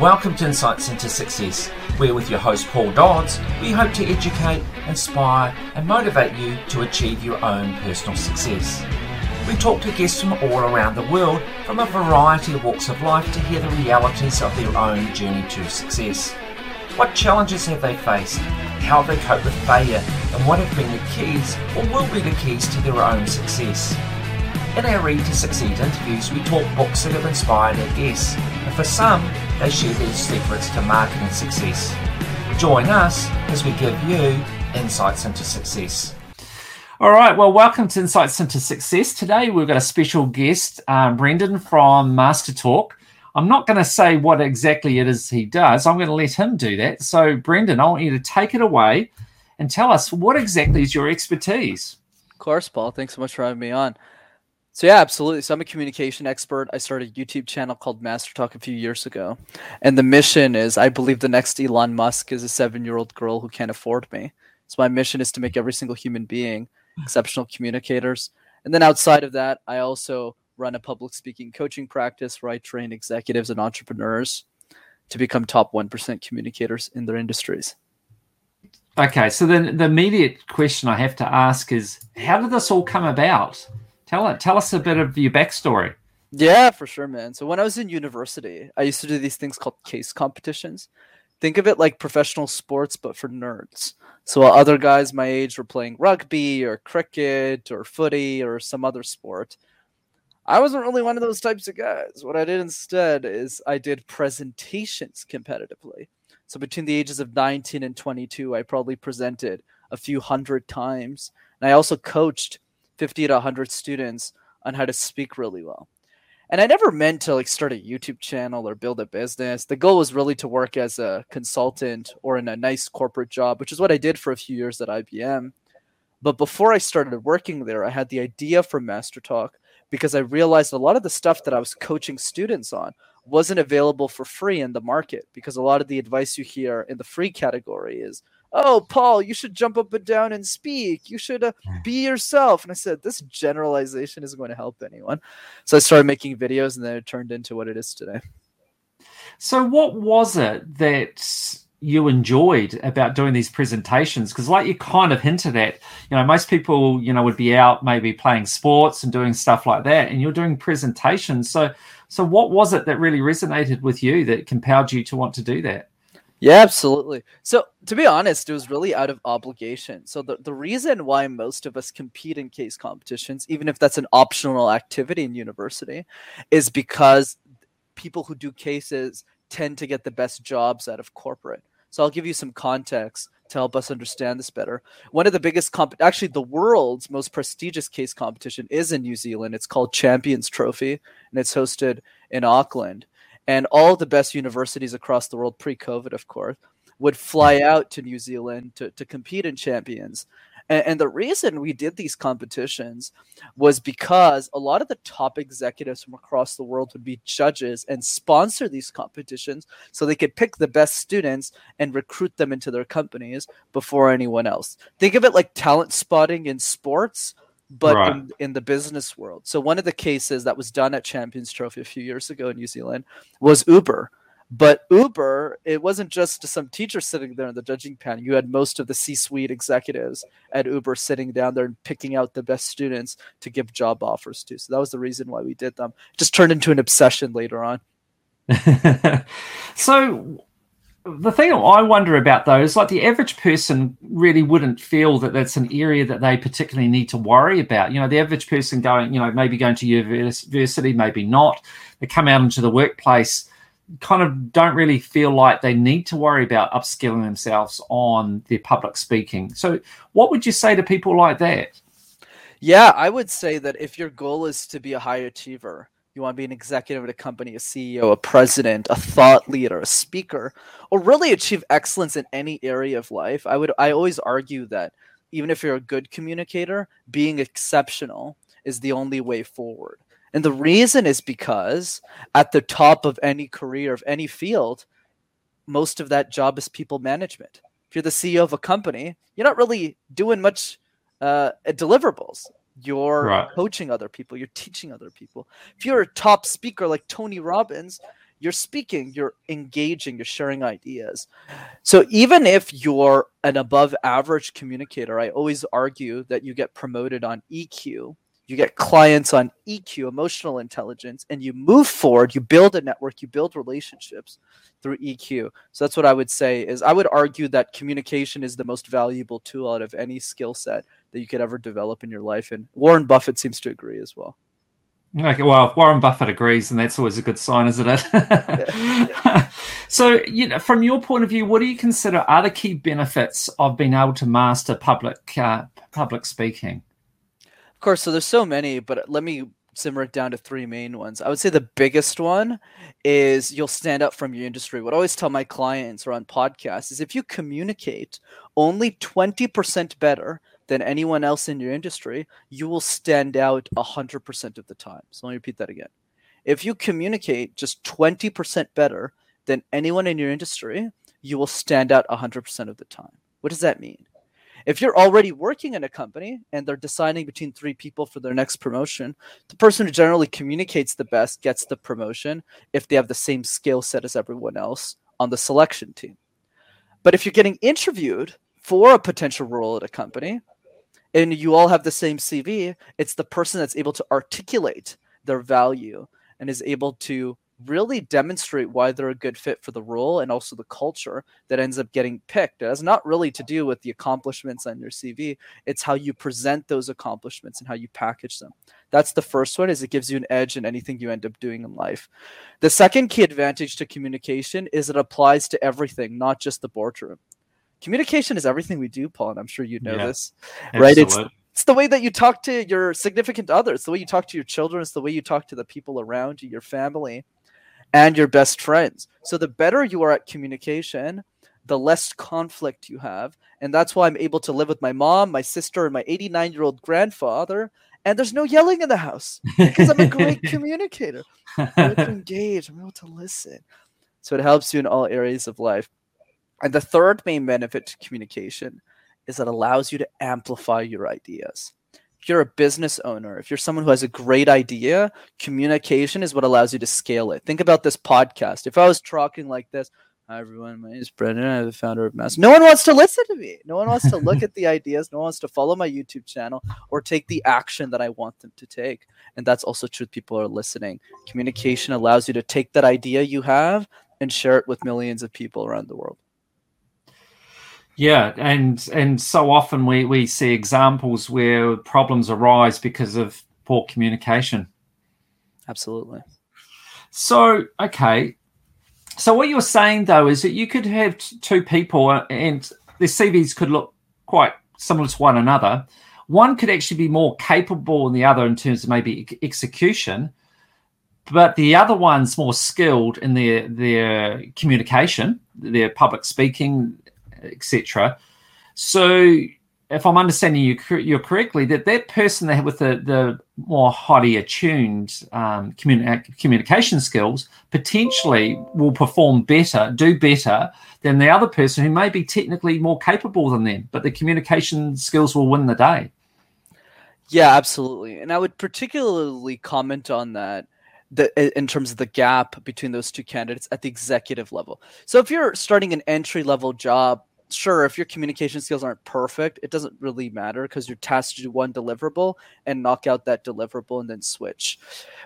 Welcome to Insights into Success. We're with your host Paul Dodds. We hope to educate, inspire, and motivate you to achieve your own personal success. We talk to guests from all around the world from a variety of walks of life to hear the realities of their own journey to success. What challenges have they faced? How have they coped with failure? And what have been the keys or will be the keys to their own success? In our Read to Succeed interviews, we talk books that have inspired our guests, and for some, they share their secrets to marketing success. Join us as we give you insights into success. All right, well, welcome to Insights into Success. Today we've got a special guest, um, Brendan from Master Talk. I'm not going to say what exactly it is he does, I'm going to let him do that. So, Brendan, I want you to take it away and tell us what exactly is your expertise. Of course, Paul. Thanks so much for having me on. So yeah, absolutely. So I'm a communication expert. I started a YouTube channel called Master Talk a few years ago. And the mission is I believe the next Elon Musk is a seven year old girl who can't afford me. So my mission is to make every single human being exceptional communicators. And then outside of that, I also run a public speaking coaching practice where I train executives and entrepreneurs to become top 1% communicators in their industries. Okay, so then the immediate question I have to ask is how did this all come about? Tell it tell us a bit of your backstory. Yeah, for sure, man. So when I was in university, I used to do these things called case competitions. Think of it like professional sports, but for nerds. So while other guys my age were playing rugby or cricket or footy or some other sport, I wasn't really one of those types of guys. What I did instead is I did presentations competitively. So between the ages of 19 and 22, I probably presented a few hundred times. And I also coached 50 to 100 students on how to speak really well and I never meant to like start a YouTube channel or build a business. The goal was really to work as a consultant or in a nice corporate job, which is what I did for a few years at IBM. But before I started working there, I had the idea for Master Talk because I realized a lot of the stuff that I was coaching students on wasn't available for free in the market because a lot of the advice you hear in the free category is oh paul you should jump up and down and speak. You should uh, hmm. be yourself. And i said this generalization isn't going to help anyone. So i started making videos and then it turned into what it is today. So what was it that you enjoyed about doing these presentations? Because like you kind of hinted at you know most people you know would be out maybe playing sports and doing stuff like that and you're doing presentations. So so what was it that really resonated with you that compelled you to want to do that yeah, absolutely. So, to be honest, it was really out of obligation. So, the, the reason why most of us compete in case competitions, even if that's an optional activity in university, is because people who do cases tend to get the best jobs out of corporate. So, I'll give you some context to help us understand this better. One of the biggest comp actually the world's most prestigious case competition is in New Zealand. It's called Champions Trophy and it's hosted in Auckland and all the best universities across the world pre-COVID, of course, would fly out to New Zealand to, to compete in champions. And, and, the reason we did these competitions was because a lot of the top executives from across the world would be judges and sponsor these competitions so they could pick the best students and recruit them into their companies before anyone else. Think of it like talent spotting in sports but right. in, in the business world. So one of the cases that was done at Champions Trophy a few years ago in New Zealand was Uber. But Uber, it wasn't just some teacher sitting there in the judging panel. You had most of the C-suite executives at Uber sitting down there and picking out the best students to give job offers to. So that was the reason why we did them. It just turned into an obsession later on. so the thing I wonder about though is like the average person really wouldn't feel that that's an area that they particularly need to worry about. You know, the average person going, you know, maybe going to university, maybe not. They come out into the workplace, kind of don't really feel like they need to worry about upskilling themselves on their public speaking. So, what would you say to people like that? Yeah, I would say that if your goal is to be a high achiever, you want to be an executive at a company, a CEO, a president, a thought leader, a speaker, or really achieve excellence in any area of life, I would I always argue that even if you're a good communicator, being exceptional is the only way forward. And the reason is because at the top of any career of any field, most of that job is people management. If you're the CEO of a company, you're not really doing much uh, deliverables you're right. coaching other people you're teaching other people if you're a top speaker like tony robbins you're speaking, you're engaging, you're sharing ideas. So even if you're an above average communicator, I always argue that you get promoted on EQ, you get clients on EQ, emotional intelligence, and you move forward, you build a network, you build relationships through EQ. So that's what I would say is I would argue that communication is the most valuable tool out of any skill set that you could ever develop in your life. And Warren Buffett seems to agree as well. Okay, well, if Warren Buffett agrees, and that's always a good sign, isn't it? yeah. so, you know, from your point of view, what do you consider are the key benefits of being able to master public uh, public speaking? Of course, so there's so many, but let me simmer it down to three main ones. I would say the biggest one is you'll stand up from your industry. What I always tell my clients or on podcasts is if you communicate only 20% better than anyone else in your industry, you will stand out 100% of the time. So let me repeat that again. If you communicate just 20% better than anyone in your industry, you will stand out 100% of the time. What does that mean? If you're already working in a company and they're deciding between three people for their next promotion, the person who generally communicates the best gets the promotion if they have the same skill set as everyone else on the selection team. But if you're getting interviewed for a potential role at a company, and you all have the same CV, it's the person that's able to articulate their value and is able to really demonstrate why they're a good fit for the role and also the culture that ends up getting picked. It has not really to do with the accomplishments on your CV. It's how you present those accomplishments and how you package them. That's the first one is it gives you an edge in anything you end up doing in life. The second key advantage to communication is it applies to everything, not just the boardroom communication is everything we do, Paul, and I'm sure you know yeah, this, right? It's it's the way that you talk to your significant others, the way you talk to your children, it's the way you talk to the people around you, your family, and your best friends. So the better you are at communication, the less conflict you have, and that's why I'm able to live with my mom, my sister, and my 89 year old grandfather. And there's no yelling in the house because I'm a great communicator. I'm able to engage. I'm able to listen. So it helps you in all areas of life. And the third main benefit to communication is it allows you to amplify your ideas. If you're a business owner, if you're someone who has a great idea, communication is what allows you to scale it. Think about this podcast. If I was talking like this, Hi everyone, my name is Brendan. I'm the founder of Mass. No one wants to listen to me. No one wants to look at the ideas. No one wants to follow my YouTube channel or take the action that I want them to take. And that's also true. People are listening. Communication allows you to take that idea you have and share it with millions of people around the world. Yeah, and and so often we we see examples where problems arise because of poor communication. Absolutely. So okay, so what you're saying though is that you could have two people uh, and their CVs could look quite similar to one another. One could actually be more capable than the other in terms of maybe execution, but the other one's more skilled in their their communication, their public speaking, etc. So, if I'm understanding you you correctly, that that person that with the, the more highly attuned um, communi- communication skills potentially will perform better, do better than the other person who may be technically more capable than them, but the communication skills will win the day. Yeah, absolutely. And I would particularly comment on that the in terms of the gap between those two candidates at the executive level. So if you're starting an entry level job, sure, if your communication skills aren't perfect, it doesn't really matter because you're tasked to do one deliverable and knock out that deliverable and then switch.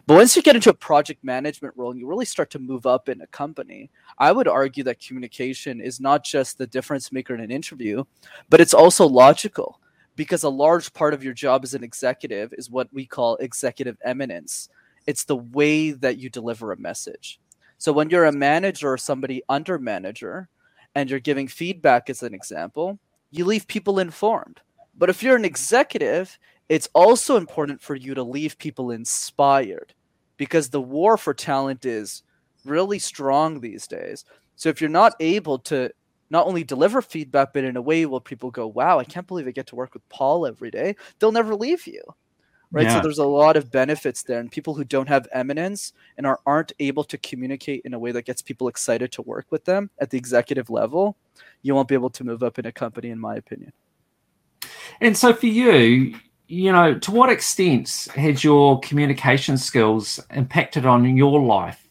But once you get into a project management role and you really start to move up in a company, I would argue that communication is not just the difference maker in an interview, but it's also logical because a large part of your job as an executive is what we call executive eminence it's the way that you deliver a message. So when you're a manager or somebody under manager and you're giving feedback as an example, you leave people informed. But if you're an executive, it's also important for you to leave people inspired because the war for talent is really strong these days. So if you're not able to not only deliver feedback, but in a way where people go, wow, I can't believe I get to work with Paul every day, they'll never leave you right yeah. so there's a lot of benefits there and people who don't have eminence and are aren't able to communicate in a way that gets people excited to work with them at the executive level you won't be able to move up in a company in my opinion and so for you you know to what extent has your communication skills impacted on your life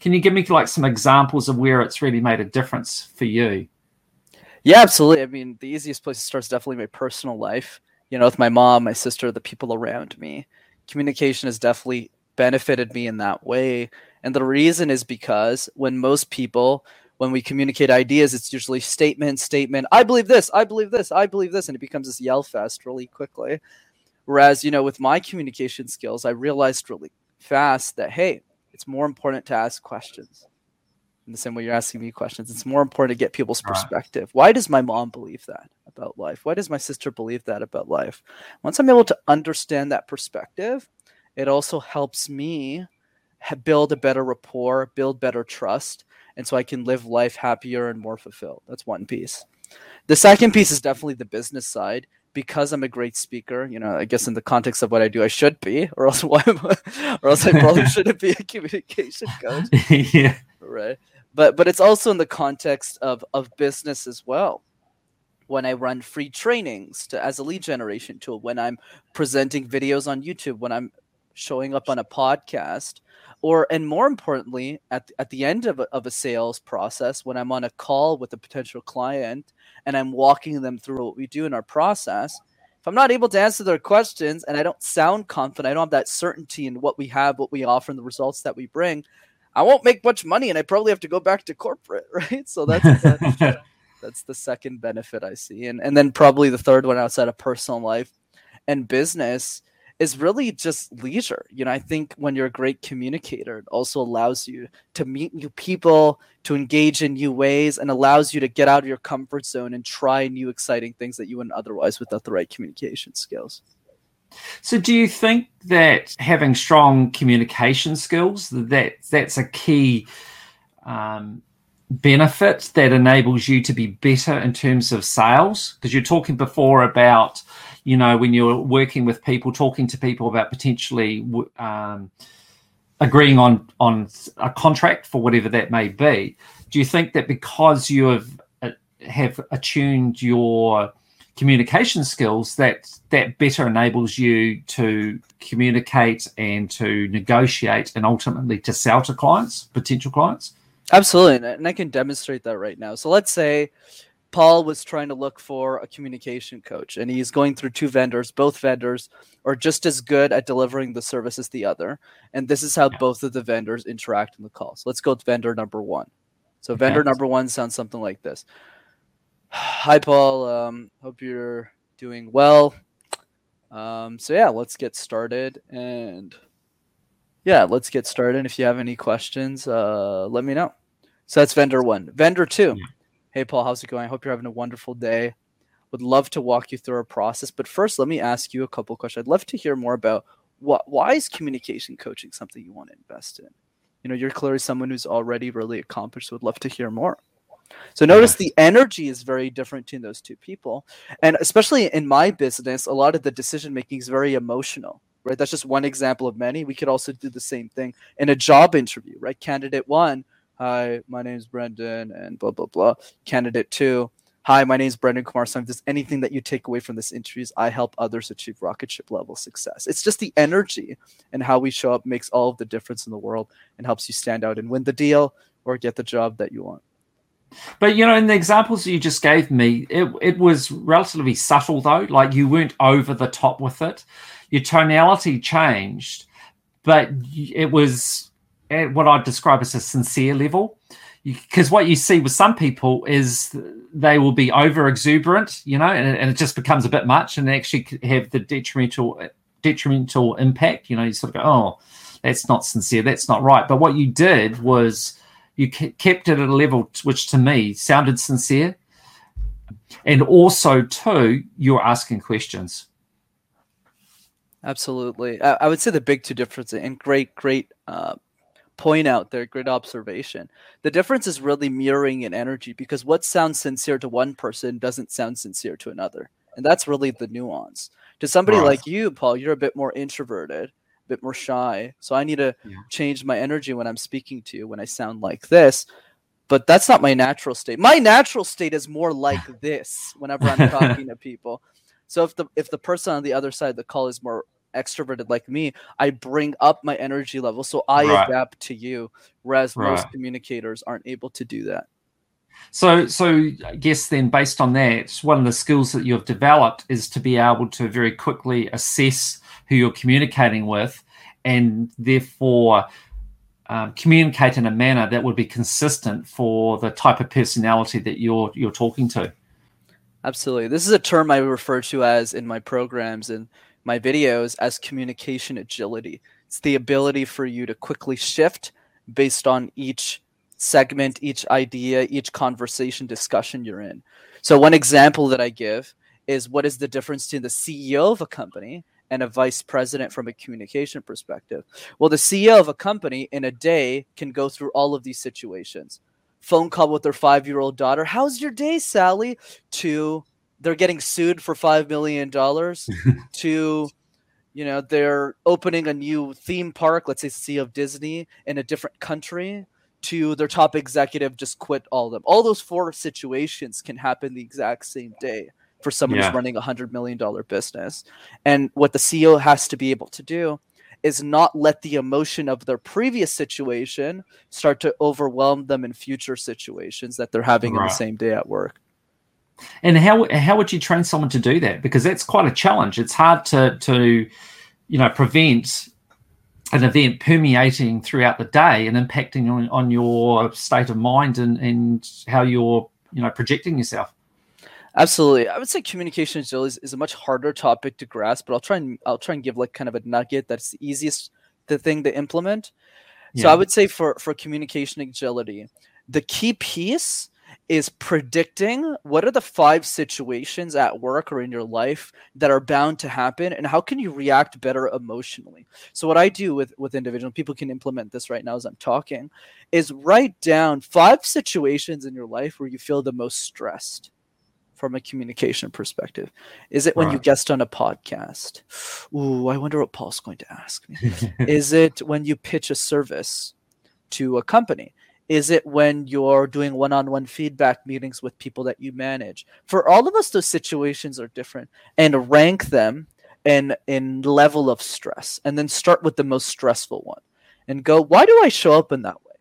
Can you give me like some examples of where it's really made a difference for you? Yeah, absolutely. I mean, the easiest place to start is definitely my personal life. You know, with my mom, my sister, the people around me. Communication has definitely benefited me in that way. And the reason is because when most people, when we communicate ideas, it's usually statement, statement, I believe this, I believe this, I believe this, and it becomes this yell fest really quickly. Whereas, you know, with my communication skills, I realized really fast that, hey, it's more important to ask questions in the same way you're asking me questions. It's more important to get people's perspective. Right. Why does my mom believe that about life? Why does my sister believe that about life? Once I'm able to understand that perspective, it also helps me build a better rapport, build better trust, and so I can live life happier and more fulfilled. That's one piece. The second piece is definitely the business side. Because I'm a great speaker, you know, I guess in the context of what I do, I should be, or else why, or else I probably shouldn't be a communication coach. yeah. Right but but it's also in the context of of business as well when i run free trainings to as a lead generation tool when i'm presenting videos on youtube when i'm showing up on a podcast or and more importantly at, at the end of a, of a sales process when i'm on a call with a potential client and i'm walking them through what we do in our process if i'm not able to answer their questions and i don't sound confident i don't have that certainty in what we have what we offer and the results that we bring I won't make much money and I probably have to go back to corporate, right? So that's the, that's the second benefit I see. And and then probably the third one outside of personal life and business is really just leisure. You know, I think when you're a great communicator, it also allows you to meet new people, to engage in new ways, and allows you to get out of your comfort zone and try new exciting things that you wouldn't otherwise without the right communication skills. So, do you think that having strong communication skills that that's a key um, benefit that enables you to be better in terms of sales? Because you're talking before about, you know, when you're working with people, talking to people about potentially um, agreeing on on a contract for whatever that may be. Do you think that because you have uh, have attuned your communication skills that that better enables you to communicate and to negotiate and ultimately to sell to clients potential clients absolutely and i can demonstrate that right now so let's say paul was trying to look for a communication coach and he's going through two vendors both vendors are just as good at delivering the service as the other and this is how both of the vendors interact in the call so let's go with vendor number one so okay. vendor number one sounds something like this Hi, Paul. Um, hope you're doing well. Um, so yeah, let's get started. And yeah, let's get started. If you have any questions, uh, let me know. So that's vendor one. Vendor two. Yeah. Hey, Paul, how's it going? I hope you're having a wonderful day. Would love to walk you through our process, but first, let me ask you a couple questions. I'd love to hear more about what why is communication coaching something you want to invest in? You know, you're clearly someone who's already really accomplished. So would love to hear more. So notice the energy is very different between those two people. And especially in my business, a lot of the decision making is very emotional, right? That's just one example of many. We could also do the same thing in a job interview, right? Candidate one, hi, my name is Brendan, and blah, blah, blah. Candidate two, hi, my name is Brendan Kumar. So if there's anything that you take away from this interview is I help others achieve rocket ship level success. It's just the energy and how we show up makes all of the difference in the world and helps you stand out and win the deal or get the job that you want. But you know, in the examples that you just gave me, it, it was relatively subtle though. Like you weren't over the top with it. Your tonality changed, but it was at what I'd describe as a sincere level. Because what you see with some people is they will be over exuberant, you know, and, and it just becomes a bit much, and actually have the detrimental detrimental impact. You know, you sort of go, "Oh, that's not sincere. That's not right." But what you did was you kept it at a level which to me sounded sincere and also too you're asking questions absolutely i, would say the big two differences and great great uh, point out their great observation the difference is really mirroring in energy because what sounds sincere to one person doesn't sound sincere to another and that's really the nuance to somebody right. like you paul you're a bit more introverted a bit more shy. So I need to yeah. change my energy when I'm speaking to you when I sound like this. But that's not my natural state. My natural state is more like this whenever I'm talking to people. So if the if the person on the other side of the call is more extroverted like me, I bring up my energy level so I Right. adapt to you, whereas most communicators aren't able to do that. So, so I guess then, based on that, one of the skills that you've developed is to be able to very quickly assess who you're communicating with, and therefore um, communicate in a manner that would be consistent for the type of personality that you're you're talking to. Absolutely. This is a term I refer to as in my programs and my videos as communication agility. It's the ability for you to quickly shift based on each segment, each idea, each conversation discussion you're in. So, one example that I give is what is the difference between the CEO of a company and a vice president from a communication perspective? Well, the CEO of a company in a day can go through all of these situations. Phone call with their five year old daughter. How's your day, Sally? To they're getting sued for $5 million to you know they're opening a new theme park let's say sea of disney in a different country to their top executive just quit all of them. All those four situations can happen the exact same day for someone Yeah. who's running a hundred million dollar business. And what the ceo has to be able to do is not let the emotion of their previous situation start to overwhelm them in future situations that they're having in the same day at work And how how would you train someone to do that? Because that's quite a challenge. It's hard to to you know prevent an event permeating throughout the day and impacting on, on your state of mind and, and how you're you know projecting yourself. Absolutely. I would say communication agility is, is a much harder topic to grasp, but I'll try and I'll try and give like kind of a nugget that's the easiest the thing to implement. So I would say for for communication agility, the key piece is predicting what are the five situations at work or in your life that are bound to happen and how can you react better emotionally? So what i do with with individual people can implement this right now as i'm talking is write down five situations in your life where you feel the most stressed from a communication perspective. Is it when you guest on a podcast? Ooh i wonder what paul's going to ask me. Is it when you pitch a service to a company? Is it when you're doing one on one feedback meetings with people that you manage? For all of us, those situations are different and rank them in, in level of stress and then start with the most stressful one and go, why do I show up in that way?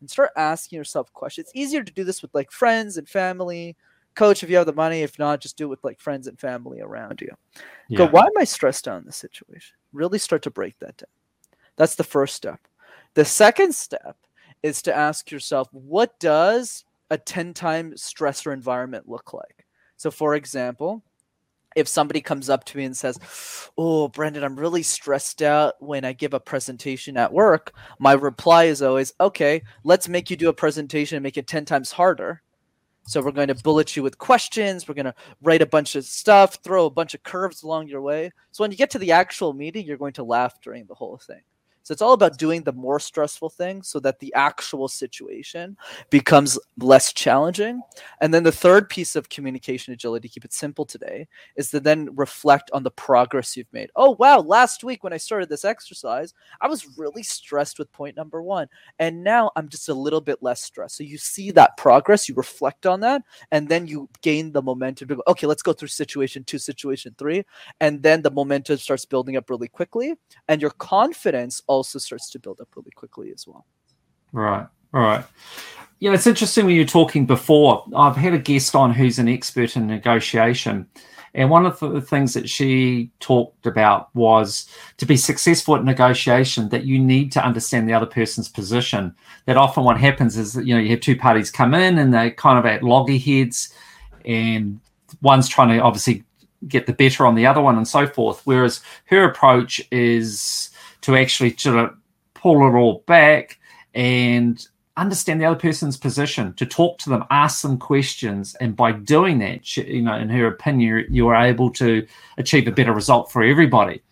And start asking yourself questions. It's easier to do this with like friends and family. Coach, if you have the money, if not, just do it with like friends and family around you go why am i stressed out in this situation really start to break that down that's the first step the second step is to ask yourself what does a 10 time stressor environment look like so for example if somebody comes up to me and says oh brendan i'm really stressed out when i give a presentation at work my reply is always okay let's make you do a presentation and make it 10 times harder so we're going to bullet you with questions. We're going to write a bunch of stuff, throw a bunch of curves along your way. So when you get to the actual meeting, you're going to laugh during the whole thing. So it's all about doing the more stressful thing so that the actual situation becomes less challenging. And then the third piece of communication agility, keep it simple today, is to then reflect on the progress you've made. Oh, wow, last week when I started this exercise, I was really stressed with point number one. And now I'm just a little bit less stressed. So you see that progress, you reflect on that, and then you gain the momentum to go, okay, let's go through situation two, situation three. And then the momentum starts building up really quickly. And your confidence also starts to build up really quickly as well. Right, right. Yeah, it's interesting when you're talking before. I've had a guest on who's an expert in negotiation. And one of the things that she talked about was to be successful at negotiation, that you need to understand the other person's position. That often what happens is that, you know, you have two parties come in and they kind of at loggerheads, and one's trying to obviously get the better on the other one and so forth. Whereas her approach is to actually sort of pull it all back and understand the other person's position, to talk to them, ask them questions, and by doing that, you know, in her opinion, you are able to achieve a better result for everybody.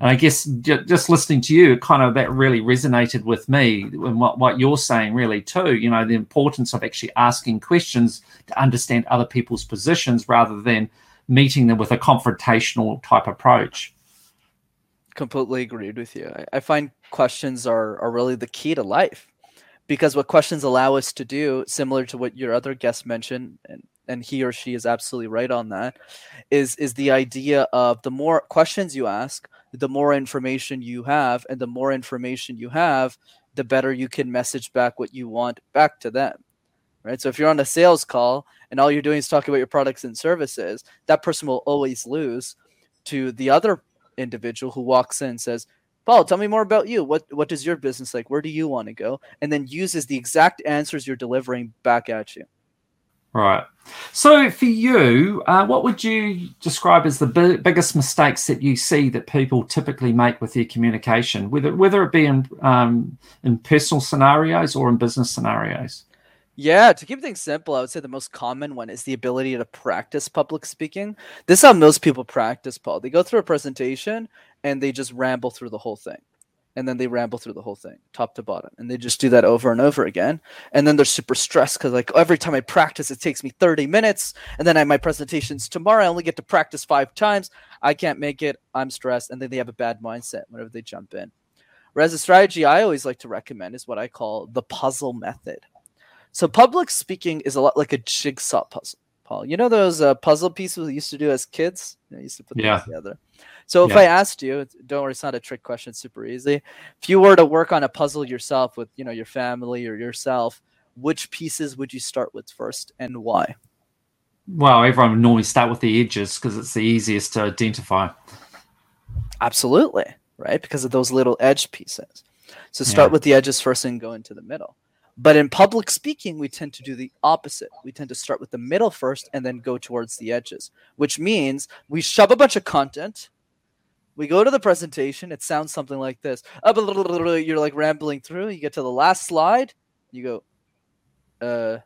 And I guess ju- just listening to you, kind of that really resonated with me and what, what you're saying, really, too. You know, the importance of actually asking questions to understand other people's positions rather than meeting them with a confrontational type approach. Completely agreed with you. I, I find questions are, are really the key to life because what questions allow us to do, similar to what your other guest mentioned, and, and he or she is absolutely right on that, is is the idea of the more questions you ask, the more information you have, and the more information you have, the better you can message back what you want back to them. Right. So if you're on a sales call and all you're doing is talking about your products and services, that person will always lose to the other individual who walks in and says, Paul, tell me more about you. What what does your business like? Where do you want to go? And then uses the exact answers you're delivering back at you. Right. So for you, uh, what would you describe as the biggest mistakes that you see that people typically make with their communication, whether whether it be in um, in personal scenarios or in business scenarios? Yeah, to keep things simple, I would say the most common one is the ability to practice public speaking. This is how most people practice, Paul. They go through a presentation and they just ramble through the whole thing. And then they ramble through the whole thing top to bottom. And they just do that over and over again. And then they're super stressed because like every time i practice it takes me 30 minutes. And then I, my presentations tomorrow i only get to practice five times. I can't make it. I'm stressed. And then they have a bad mindset whenever they jump in. Whereas the strategy i always like to recommend is what i call the puzzle method so public speaking is a lot like a jigsaw puzzle paul you know those uh, puzzle pieces we used to do as kids I used to put yeah. them together so if Yeah. I asked you, don't worry, it's not a trick question, it's super easy. If you were to work on a puzzle yourself with, you know, your family or yourself, which pieces would you start with first and why? Well, everyone would normally start with the edges because it's the easiest to identify. Absolutely, right? Because of those little edge pieces. So start Yeah. with the edges first and go into the middle. But in public speaking, we tend to do the opposite. We tend to start with the middle first and then go towards the edges, which means we shove a bunch of content. We go to the presentation. It sounds something like this. Uh, You're like rambling through. You get to the last slide. You go, uh,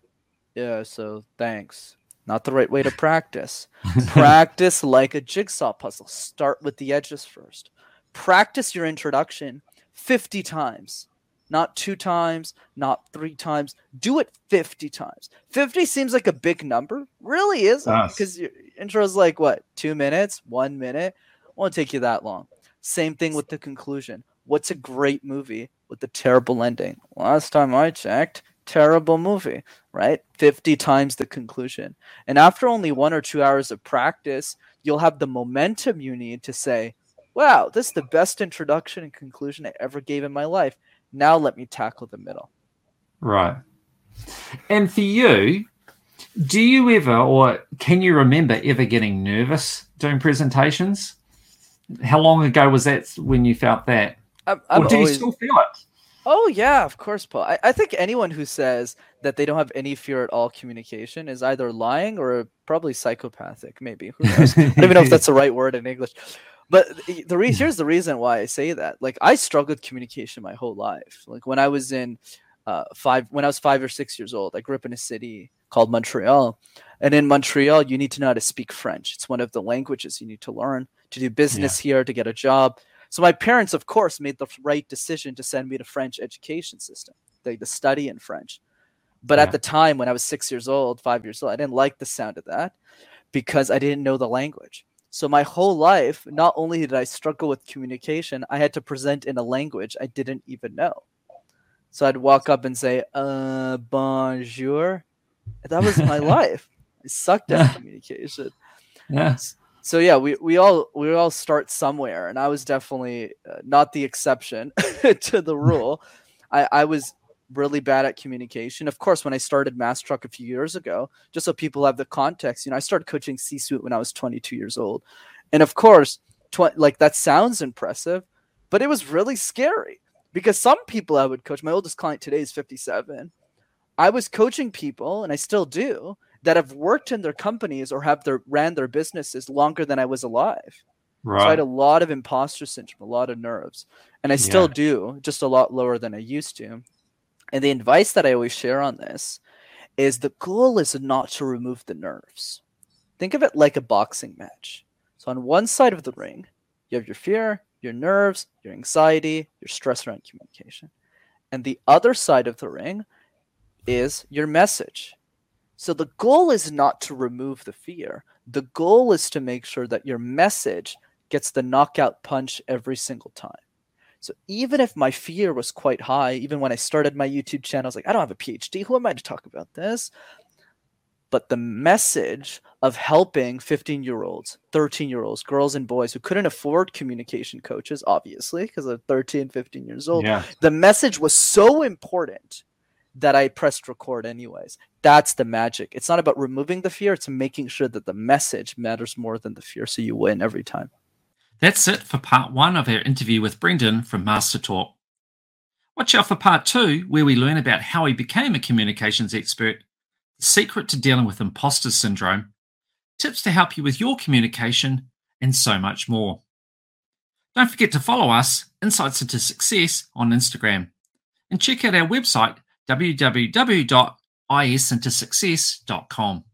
yeah, so thanks. Not the right way to practice. Practice like a jigsaw puzzle. Start with the edges first. Practice your introduction 50 times. Not two times, not three times. Do it 50 times. 50 seems like a big number. Really isn't. Because your intro is like what? Two minutes? One minute? Won't take you that long. Same thing with the conclusion. What's a great movie with a terrible ending? Last time I checked, terrible movie, right? 50 times the conclusion. And after only one or two hours of practice, you'll have the momentum you need to say, wow, this is the best introduction and conclusion I ever gave in my life. Now let me tackle the middle. Right. And for you, do you ever or can you remember ever getting nervous doing presentations? How long ago was that when you felt that? I'm, I'm or do always- you still feel it? Oh yeah, of course, Paul. I, I think anyone who says that they don't have any fear at all communication is either lying or probably psychopathic. Maybe who knows? I don't even know if that's the right word in English. But the re- here's the reason why I say that. Like I struggled with communication my whole life. Like when I was in uh, five, when I was five or six years old, I grew up in a city called Montreal, and in Montreal, you need to know how to speak French. It's one of the languages you need to learn to do business here, to get a job. So my parents, of course, made the right decision to send me to French education system, like to study in French. But Yeah. at the time when I was six years old, five years old, I didn't like the sound of that because I didn't know the language. So my whole life, not only did I struggle with communication, I had to present in a language I didn't even know. So I'd walk up and say, uh, bonjour. That was my life. I sucked at communication Yeah. So yeah we, we all we all start somewhere and i was definitely uh, not the exception to the rule. I, I was really bad at communication. Of course when i started Master Talk a few years ago just so people have the context you know i started coaching c-suite when i was 22 years old. And of course tw- like that sounds impressive but it was really scary because some people i would coach my oldest client today is 57 i was coaching people and i still do that have worked in their companies or have their ran their businesses longer than I was alive. So I had a lot of imposter syndrome, a lot of nerves, and I still Yeah. do, just a lot lower than I used to. And the advice that I always share on this is the goal is not to remove the nerves. Think of it like a boxing match. So on one side of the ring, you have your fear, your nerves, your anxiety, your stress around communication. And the other side of the ring is your message. So the goal is not to remove the fear. The goal is to make sure that your message gets the knockout punch every single time. So even if my fear was quite high, even when I started my YouTube channel, I was like, I don't have a PhD. Who am I to talk about this? but the message of helping 15 year olds 13 year olds girls and boys who couldn't afford communication coaches obviously because they're 13 15 years old Yeah. the message was so important that i pressed record anyways that's the magic it's not about removing the fear it's making sure that the message matters more than the fear so you win every time That's it for part one of our interview with Brendan from Master Talk. Watch out for part two, where we learn about how he became a communications expert, the secret to dealing with imposter syndrome, tips to help you with your communication, and so much more. Don't forget to follow us, Insights into Success, on Instagram, and check out our website, www.isintosuccess.com.